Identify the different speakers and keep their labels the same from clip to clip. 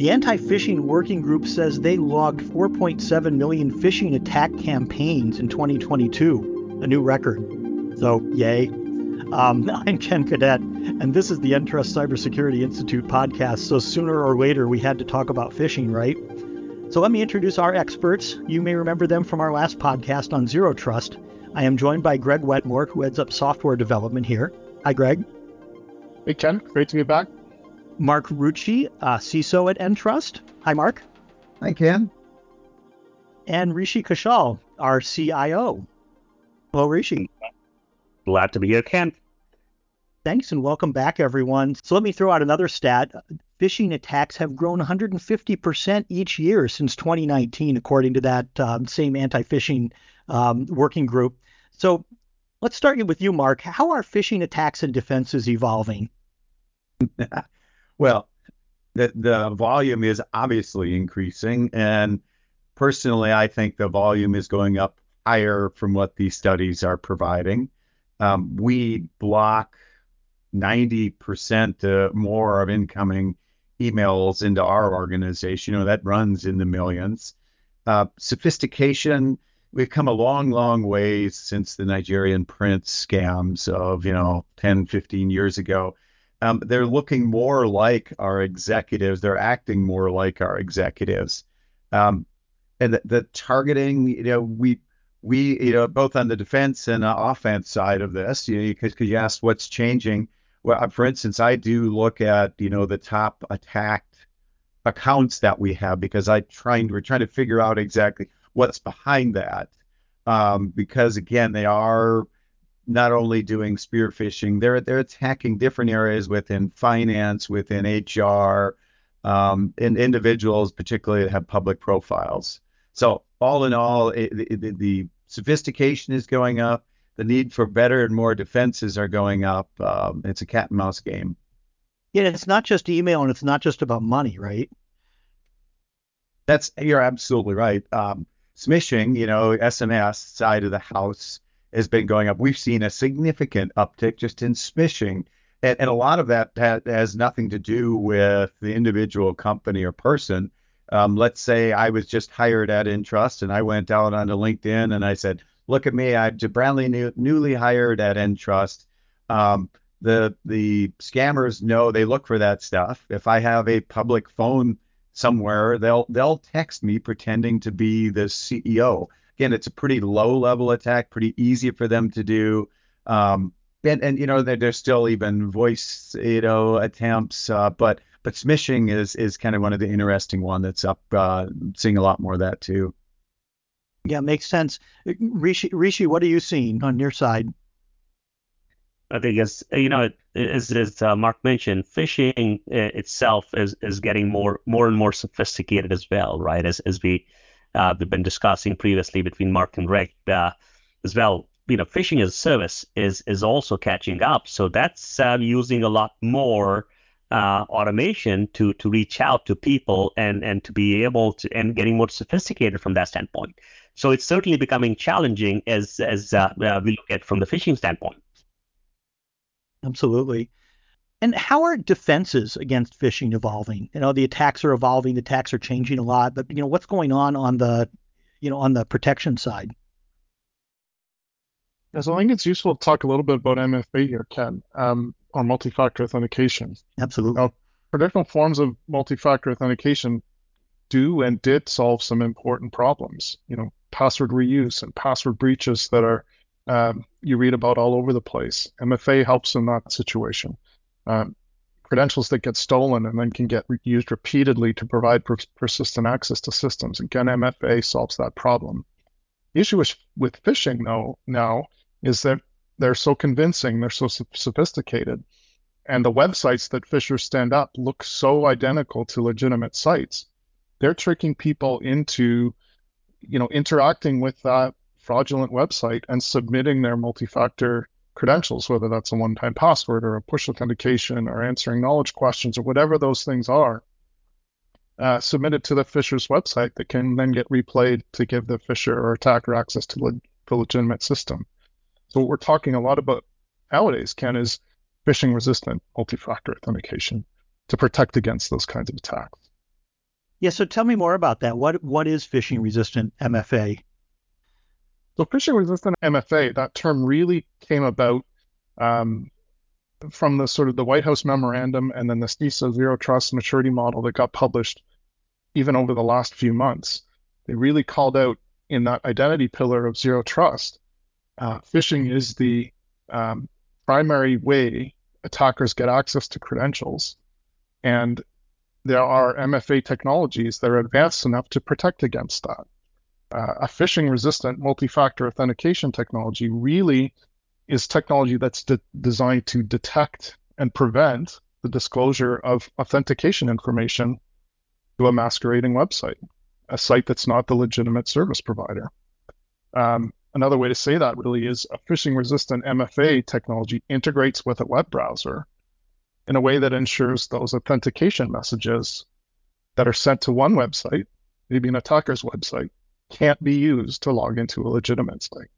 Speaker 1: The anti phishing working group says they logged 4.7 million phishing attack campaigns in 2022, a new record. So, yay. Um, I'm Ken Cadet, and this is the Entrust Cybersecurity Institute podcast. So, sooner or later, we had to talk about phishing, right? So, let me introduce our experts. You may remember them from our last podcast on Zero Trust. I am joined by Greg Wetmore, who heads up software development here. Hi, Greg.
Speaker 2: Hey, Ken. Great to be back.
Speaker 1: Mark Ruchie, uh, CISO at Entrust. Hi, Mark.
Speaker 3: Hi, Ken.
Speaker 1: And Rishi Kaushal, our CIO. Hello, Rishi.
Speaker 4: Glad to be here, Ken.
Speaker 1: Thanks and welcome back, everyone. So let me throw out another stat. Phishing attacks have grown 150% each year since 2019, according to that uh, same anti phishing um, working group. So let's start with you, Mark. How are phishing attacks and defenses evolving?
Speaker 3: well, the, the volume is obviously increasing. And personally, I think the volume is going up higher from what these studies are providing. Um, we block 90% uh, more of incoming emails into our organization. You know, that runs in the millions. Uh, sophistication, we've come a long, long way since the Nigerian prince scams of, you know, 10, 15 years ago. Um, they're looking more like our executives. They're acting more like our executives. Um, and the, the, targeting, you know, we, we, you know, both on the defense and uh, offense side of this, you know, because you asked what's changing. Well, for instance, I do look at, you know, the top attacked accounts that we have because I trying we're trying to figure out exactly what's behind that. Um, because again, they are not only doing spear phishing, they're they're attacking different areas within finance, within HR, um, and individuals particularly that have public profiles. So all in all, it, it, the sophistication is going up. The need for better and more defenses are going up. Um, it's a cat and mouse game.
Speaker 1: Yeah, it's not just email and it's not just about money, right?
Speaker 3: That's you're absolutely right. Um, smishing, you know, SMS side of the house has been going up. We've seen a significant uptick just in smishing. And, and a lot of that has nothing to do with the individual company or person. Um, let's say I was just hired at Entrust and I went out onto LinkedIn and I said, look at me, I'm brandly new, newly hired at Entrust. Um, the the scammers know they look for that stuff. If I have a public phone somewhere, they'll they'll text me pretending to be the CEO. Again, it's a pretty low level attack, pretty easy for them to do. Um, and, and you know there's still even voice you know attempts, uh, but but smishing is is kind of one of the interesting one that's up. Uh, seeing a lot more of that too.
Speaker 1: Yeah, makes sense. Rishi, Rishi, what are you seeing on your side?
Speaker 4: I think as you know, as, as uh, Mark mentioned, phishing uh, itself is is getting more more and more sophisticated as well, right? As as we uh, we've been discussing previously between Mark and Greg uh, as well. You know, phishing as a service is is also catching up, so that's uh, using a lot more uh, automation to to reach out to people and and to be able to and getting more sophisticated from that standpoint. So it's certainly becoming challenging as as we look at from the phishing standpoint.
Speaker 1: Absolutely. And how are defenses against phishing evolving? You know, the attacks are evolving, the attacks are changing a lot, but you know, what's going on on the, you know, on the protection side?
Speaker 2: Yeah, so I think it's useful to talk a little bit about MFA here, Ken, um, or multi-factor authentication.
Speaker 1: Absolutely.
Speaker 2: Now, traditional forms of multi-factor authentication do and did solve some important problems. You know, password reuse and password breaches that are um, you read about all over the place. MFA helps in that situation. Um, credentials that get stolen and then can get re- used repeatedly to provide per- persistent access to systems. Again, MFA solves that problem. The issue with, with phishing, though, now is that they're so convincing, they're so sophisticated, and the websites that phishers stand up look so identical to legitimate sites. They're tricking people into, you know, interacting with that fraudulent website and submitting their multi-factor credentials, whether that's a one-time password or a push authentication or answering knowledge questions or whatever those things are, uh, submitted to the phisher's website that can then get replayed to give the phisher or attacker access to le- the legitimate system. So what we're talking a lot about nowadays, Ken, is phishing resistant multi-factor authentication to protect against those kinds of attacks.
Speaker 1: Yeah, so tell me more about that. What what is phishing resistant MFA?
Speaker 2: So phishing resistant MFA, that term really came about um, from the sort of the White House memorandum and then the CISA zero trust maturity model that got published even over the last few months. They really called out in that identity pillar of zero trust. Uh, phishing is the um, primary way attackers get access to credentials. And there are MFA technologies that are advanced enough to protect against that. Uh, a phishing resistant multi factor authentication technology really is technology that's de- designed to detect and prevent the disclosure of authentication information to a masquerading website, a site that's not the legitimate service provider. Um, another way to say that really is a phishing resistant MFA technology integrates with a web browser in a way that ensures those authentication messages that are sent to one website, maybe an attacker's website, can't be used to log into a legitimate site.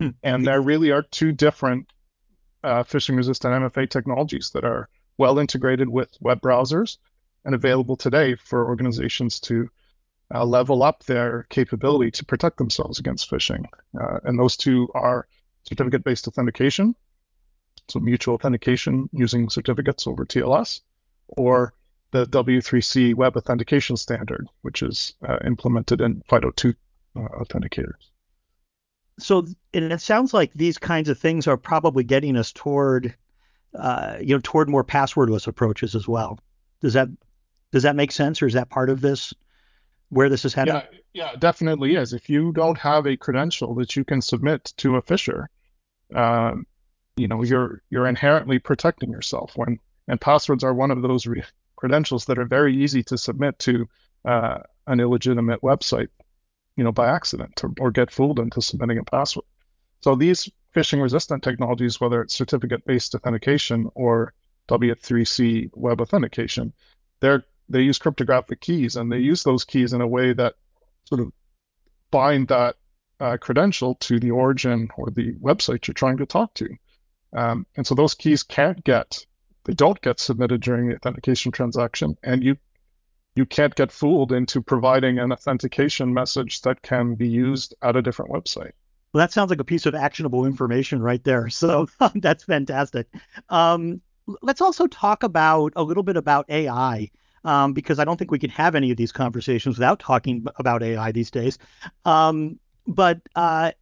Speaker 2: Hmm. And there really are two different uh, phishing resistant MFA technologies that are well integrated with web browsers and available today for organizations to uh, level up their capability to protect themselves against phishing. Uh, and those two are certificate based authentication, so mutual authentication using certificates over TLS, or the W3C web authentication standard, which is uh, implemented in FIDO2 uh, authenticators
Speaker 1: so and it sounds like these kinds of things are probably getting us toward uh, you know toward more passwordless approaches as well. Does that does that make sense, or is that part of this where this is heading?
Speaker 2: Yeah, yeah, definitely is. If you don't have a credential that you can submit to a phisher, um, you know you're you're inherently protecting yourself. When and passwords are one of those re- credentials that are very easy to submit to uh, an illegitimate website you know, by accident or, or get fooled into submitting a password. So these phishing resistant technologies, whether it's certificate based authentication or W3C web authentication, they're they use cryptographic keys and they use those keys in a way that sort of bind that uh, credential to the origin or the website you're trying to talk to. Um, and so those keys can't get, they don't get submitted during the authentication transaction, and you you can't get fooled into providing an authentication message that can be used at a different website.
Speaker 1: Well, that sounds like a piece of actionable information right there. So that's fantastic. Um, let's also talk about a little bit about AI. Um, because I don't think we can have any of these conversations without talking about AI these days. Um, but uh,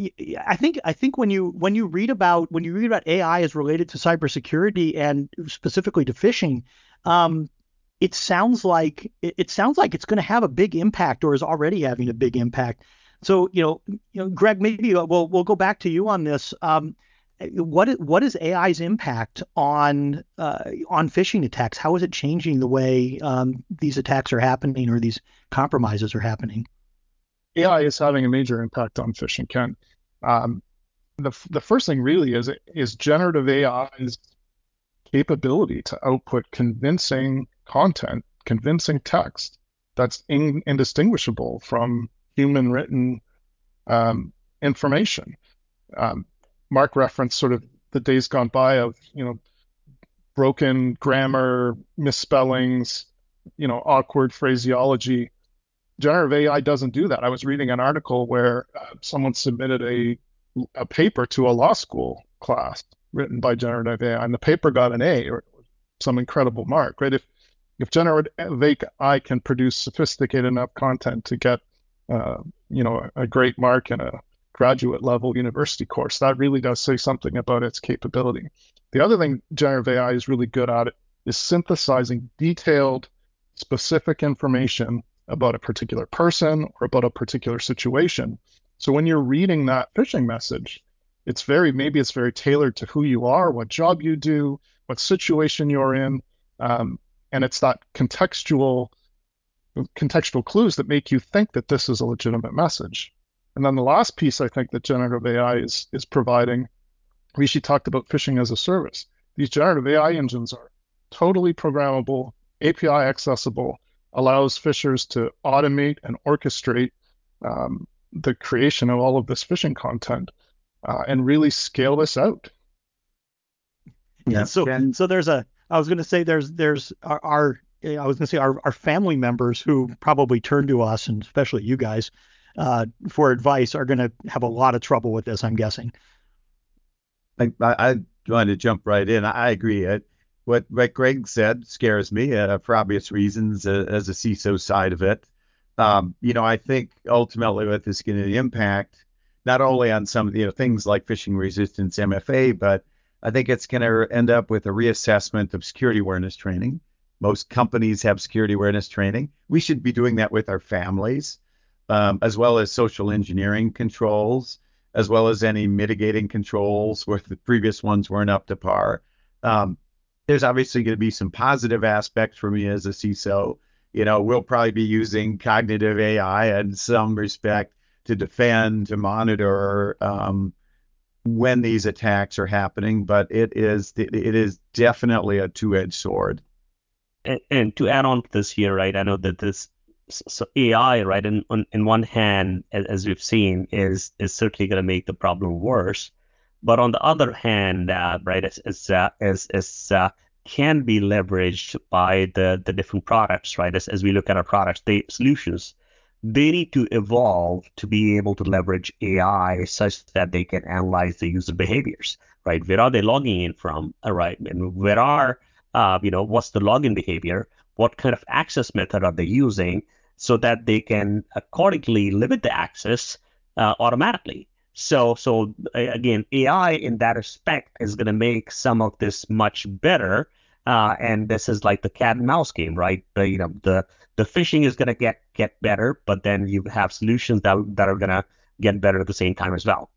Speaker 1: I think I think when you when you read about when you read about AI as related to cybersecurity and specifically to phishing, um, it sounds like it, sounds like it's going to have a big impact or is already having a big impact. So you know, you know, Greg, maybe uh, we'll we'll go back to you on this. Um, what what is AI's impact on uh, on phishing attacks? How is it changing the way um, these attacks are happening or these compromises are happening?
Speaker 2: AI is having a major impact on phishing, Ken. Um, the the first thing really is is generative AI's capability to output convincing content, convincing text that's in, indistinguishable from human written um, information. Um, Mark referenced sort of the days gone by of, you know, broken grammar, misspellings, you know, awkward phraseology. Generative AI doesn't do that. I was reading an article where uh, someone submitted a, a paper to a law school class written by generative AI, and the paper got an A or some incredible mark, right? If if generative AI can produce sophisticated enough content to get, uh, you know, a great mark in a graduate level university course, that really does say something about its capability. The other thing generative AI is really good at is synthesizing detailed, specific information about a particular person or about a particular situation. So when you're reading that phishing message, it's very maybe it's very tailored to who you are, what job you do, what situation you're in, um, and it's that contextual contextual clues that make you think that this is a legitimate message. And then the last piece I think that generative AI is is providing, Rishi talked about phishing as a service. These generative AI engines are totally programmable, API accessible, allows phishers to automate and orchestrate um, the creation of all of this phishing content uh, and really scale this out.
Speaker 1: Yeah. So, so there's a I was going to say there's there's our, our I was going to say our, our family members who probably turn to us, and especially you guys, uh, for advice are going to have a lot of trouble with this. I'm guessing.
Speaker 3: I, I, I want to jump right in. I agree. It, what what Greg said scares me uh, for obvious reasons uh, as a CISO side of it. Um, you know, I think ultimately what this is going to impact not only on some of you know things like phishing resistance MFA, but I think it's going to end up with a reassessment of security awareness training. Most companies have security awareness training. We should be doing that with our families, um, as well as social engineering controls, as well as any mitigating controls where the previous ones weren't up to par. Um, there's obviously going to be some positive aspects for me as a CISO. You know, we'll probably be using cognitive AI in some respect to defend, to monitor, um, when these attacks are happening, but it is it is definitely a two-edged sword.
Speaker 4: And, and to add on to this here, right? I know that this so AI, right, in on, in one hand, as, as we've seen, is is certainly going to make the problem worse, but on the other hand, uh, right, as as uh, as uh, can be leveraged by the the different products, right? As, as we look at our products, the solutions they need to evolve to be able to leverage AI such that they can analyze the user behaviors, right? Where are they logging in from, uh, right? And where are, uh, you know, what's the login behavior? What kind of access method are they using so that they can accordingly limit the access uh, automatically? So, so again, AI in that respect is going to make some of this much better. Uh, and this is like the cat and mouse game, right? The, you know, the the phishing is going to get get better, but then you have solutions that that are going to get better at the same time as well.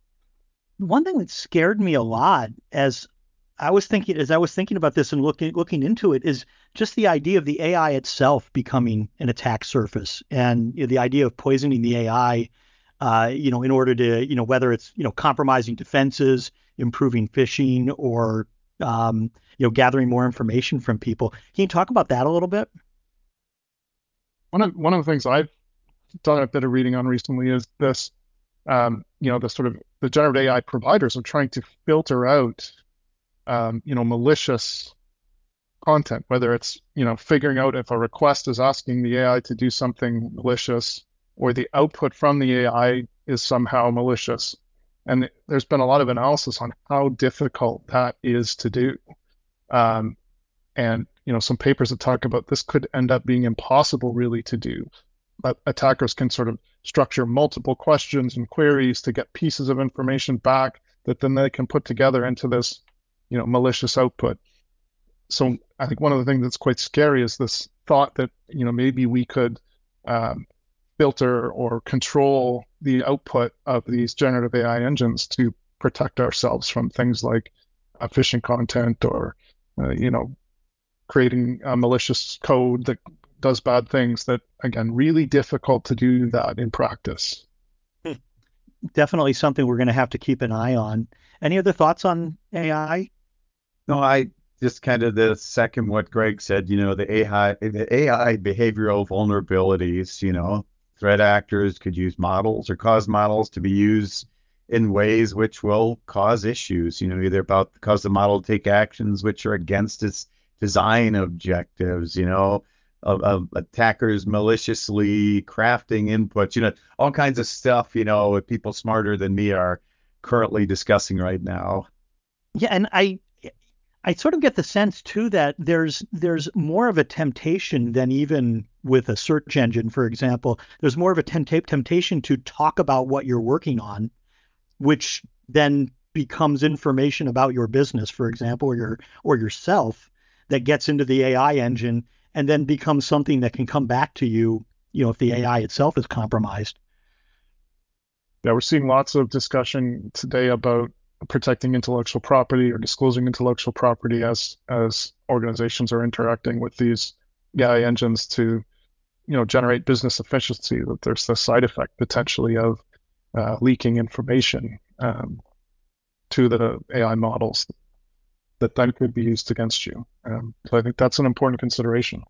Speaker 1: One thing that scared me a lot as I was thinking as I was thinking about this and looking looking into it is just the idea of the AI itself becoming an attack surface and you know, the idea of poisoning the AI, uh, you know, in order to you know whether it's you know compromising defenses, improving phishing, or um, you know gathering more information from people. Can you talk about that a little bit?
Speaker 2: one of one of the things I've done a bit of reading on recently is this, um, you know, the sort of the generative AI providers are trying to filter out, um, you know, malicious content, whether it's you know figuring out if a request is asking the AI to do something malicious or the output from the AI is somehow malicious. And there's been a lot of analysis on how difficult that is to do. Um, and you know some papers that talk about this could end up being impossible really to do. But attackers can sort of structure multiple questions and queries to get pieces of information back that then they can put together into this, you know, malicious output. So I think one of the things that's quite scary is this thought that you know maybe we could um, filter or control the output of these generative AI engines to protect ourselves from things like uh, phishing content or uh, you know creating a malicious code that does bad things that again really difficult to do that in practice.
Speaker 1: Definitely something we're going to have to keep an eye on. Any other thoughts on ai
Speaker 3: no i just kind of the second what greg said you know the ai the ai behavioral vulnerabilities you know threat actors could use models or cause models to be used in ways which will cause issues you know either about cause the model to take actions which are against its design objectives, you know, of, of, attackers maliciously crafting inputs, you know, all kinds of stuff, you know, people smarter than me are currently discussing right now.
Speaker 1: Yeah, and I I sort of get the sense too that there's there's more of a temptation than even with a search engine, for example. There's more of a tempt- temptation to talk about what you're working on, which then becomes information about your business, for example, or your or yourself that gets into the AI engine and then becomes something that can come back to you, you know, if the AI itself is compromised.
Speaker 2: Yeah, we're seeing lots of discussion today about protecting intellectual property or disclosing intellectual property as as organizations are interacting with these AI engines to, you know, generate business efficiency. That there's the side effect potentially of uh, leaking information um, to the AI models that then could be used against you. Um, so I think that's an important consideration.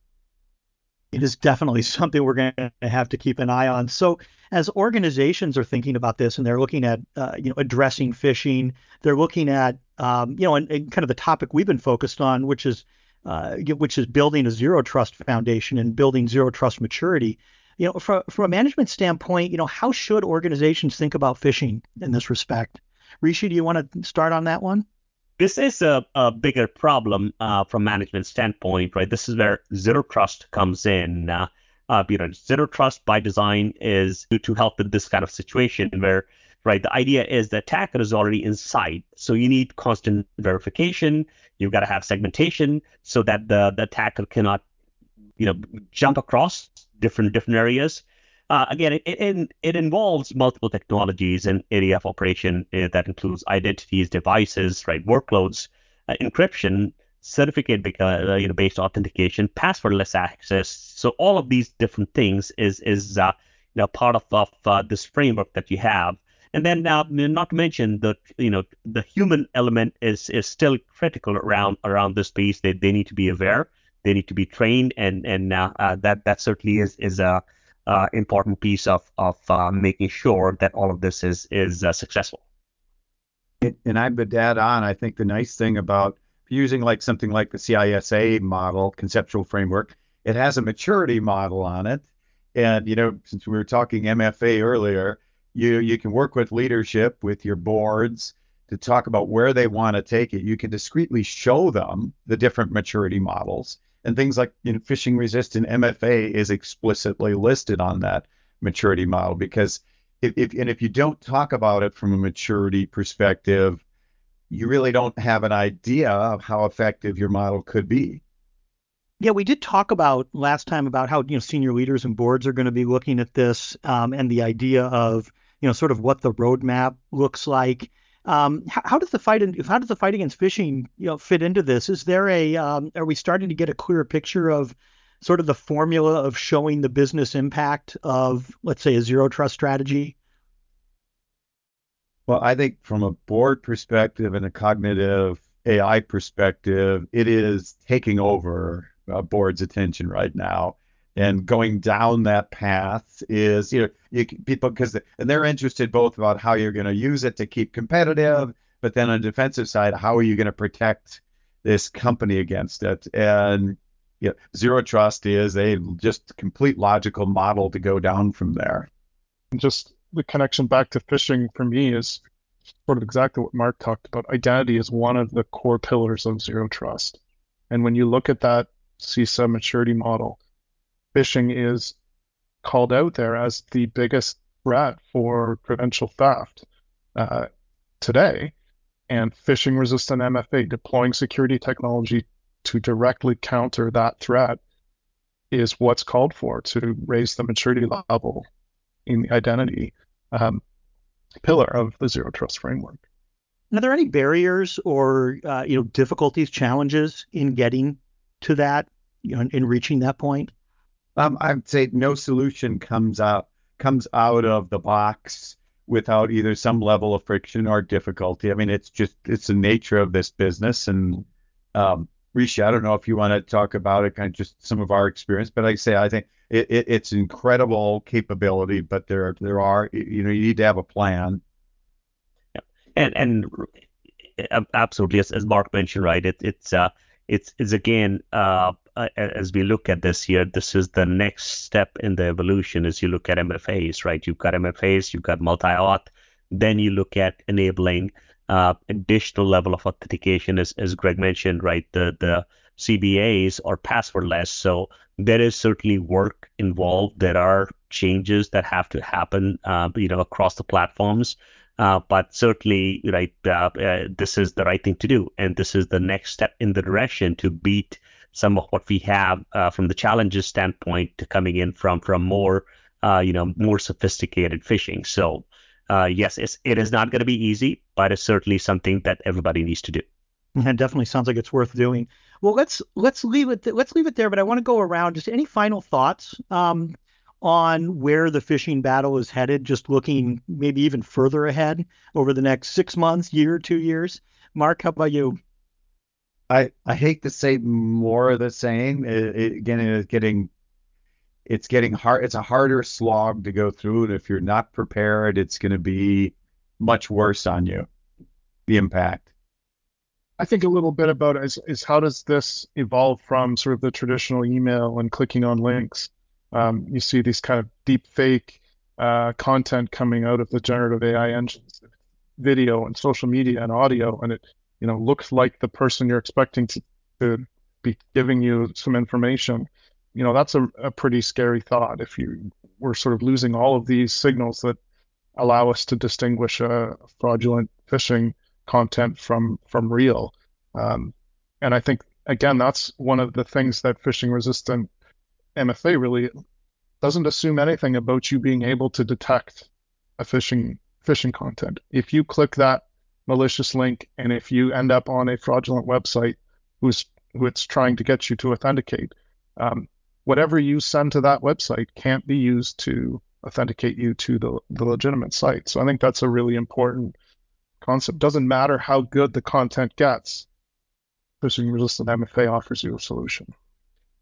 Speaker 1: It is definitely something we're going to have to keep an eye on. So, as organizations are thinking about this and they're looking at, uh, you know, addressing phishing, they're looking at, um, you know, and, and, kind of the topic we've been focused on, which is uh, which is building a zero trust foundation and building zero trust maturity. You know, from from a management standpoint, you know, how should organizations think about phishing in this respect? Rishi, do you want to start on that one?
Speaker 4: This is a, a bigger problem uh, from management standpoint, right? This is where zero trust comes in. Uh, uh, you know, zero trust by design is to, to help with this kind of situation where, right, the idea is the attacker is already inside. So you need constant verification. You've got to have segmentation so that the, the attacker cannot, you know, jump across different different areas. Uh, again, it, it, it involves multiple technologies and area of operation uh, that includes identities, devices, right, workloads, uh, encryption, certificate uh, you know, based authentication, passwordless access. So all of these different things is is uh, you know part of, of uh, this framework that you have. And then now, not to mention the you know the human element is is still critical around around this piece. They they need to be aware, they need to be trained, and and that that certainly is is a uh, important piece of of uh, making sure that all of this is is uh, successful.
Speaker 3: And I would add on, I think the nice thing about using like something like the CISA model, conceptual framework, it has a maturity model on it. And you know, since we were talking MFA earlier, you you can work with leadership, with your boards to talk about where they want to take it. You can discreetly show them the different maturity models and things like you know, phishing resistant MFA is explicitly listed on that maturity model because if, if and if you don't talk about it from a maturity perspective, you really don't have an idea of how effective your model could be.
Speaker 1: Yeah, we did talk about last time about how you know senior leaders and boards are going to be looking at this, um, and the idea of you know sort of what the roadmap looks like. Um, how, how, does the fight in, how does the fight against phishing you know fit into this? Is there a um, are we starting to get a clearer picture of sort of the formula of showing the business impact of let's say a zero trust strategy?
Speaker 3: Well, I think from a board perspective and a cognitive AI perspective, it is taking over a board's attention right now and going down that path is you know you, people because and they're interested both about how you're going to use it to keep competitive but then on the defensive side how are you going to protect this company against it? And you know, zero trust is a just complete logical model to go down from there.
Speaker 2: And just the connection back to phishing for me is sort of exactly what mark talked about. Identity is one of the core pillars of zero trust. And when you look at that CISA maturity model phishing is called out there as the biggest threat for credential theft uh, today. And phishing resistant MFA, deploying security technology to directly counter that threat, is what's called for to raise the maturity level in the identity um, pillar of the zero trust framework.
Speaker 1: Are there any barriers or uh, you know difficulties, challenges in getting to that, you know, in, in reaching that point?
Speaker 3: Um, I'd say no solution comes out comes out of the box without either some level of friction or difficulty. I mean, it's just it's the nature of this business. And um, Rishi, I don't know if you want to talk about it, kind of just some of our experience, but like I say, I think it, it, it's incredible capability, but there there are you know you need to have a plan.
Speaker 4: Yeah, and and absolutely, as, as Mark mentioned, right? It, it's uh, it's it's again uh, uh, as we look at this here, this is the next step in the evolution as you look at MFAs, right? You've got MFAs, you've got multi-auth, then you look at enabling uh, additional level of authentication, as, as Greg mentioned, right? The the CBAs are passwordless, so there is certainly work involved. There are changes that have to happen, uh, you know, across the platforms. Uh, but certainly, right, uh, uh, this is the right thing to do, and this is the next step in the direction to beat some of what we have uh, from the challenges standpoint to coming in from from more uh, you know more sophisticated phishing. So uh, yes, it's, it is not going to be easy, but it's certainly something that everybody needs to do.
Speaker 1: And definitely sounds like it's worth doing. Well, let's let's leave it th- let's leave it there. But I want to go around. Just any final thoughts um, on where the phishing battle is headed? Just looking maybe even further ahead over the next six months, year, two years. Mark, how about you?
Speaker 3: I I hate to say more of the same. It, it, again, it is getting it's getting hard. It's a harder slog to go through, and if you're not prepared, it's going to be much worse on you. The impact.
Speaker 2: I think a little bit about is, is how does this evolve from sort of the traditional email and clicking on links? Um, you see these kind of deep fake uh, content coming out of the generative AI engines, video and social media and audio, and it you know looks like the person you're expecting to, to be giving you some information. You know that's a, a pretty scary thought if you were sort of losing all of these signals that allow us to distinguish a fraudulent phishing content from from real. Um, and I think again that's one of the things that phishing resistant MFA really doesn't assume anything about you being able to detect a phishing phishing content. If you click that malicious link and if you end up on a fraudulent website who's who it's trying to get you to authenticate, um, whatever you send to that website can't be used to authenticate you to the, the legitimate site. So I think that's a really important concept. Doesn't matter how good the content gets, phishing resistant MFA offers you a solution.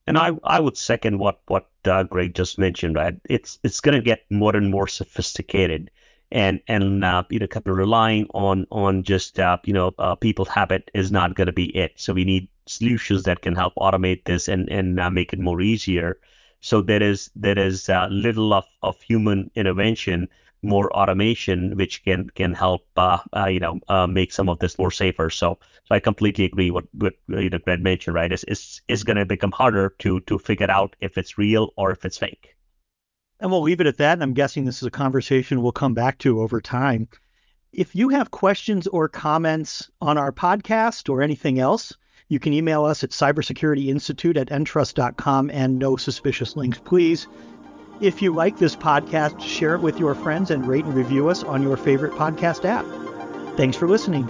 Speaker 4: And I, I would second what what uh, Greg just mentioned. Right, it's it's going to get more and more sophisticated, and and uh, you know, kind of relying on on just uh, you know uh, people's habit is not going to be it. So we need solutions that can help automate this and and uh, make it more easier. So there is there is uh, little of, of human intervention more automation, which can can help uh, uh, you know make some of this more safer. So, so I completely agree with what you know Greg mentioned. Right, it's it's, it's going to become harder to to figure out if it's real or if it's fake.
Speaker 1: And we'll leave it at that. And I'm guessing this is a conversation we'll come back to over time. If you have questions or comments on our podcast or anything else, you can email us at cybersecurityinstitute at entrust.com and no suspicious links, please. If you like this podcast, share it with your friends and rate and review us on your favorite podcast app. Thanks for listening.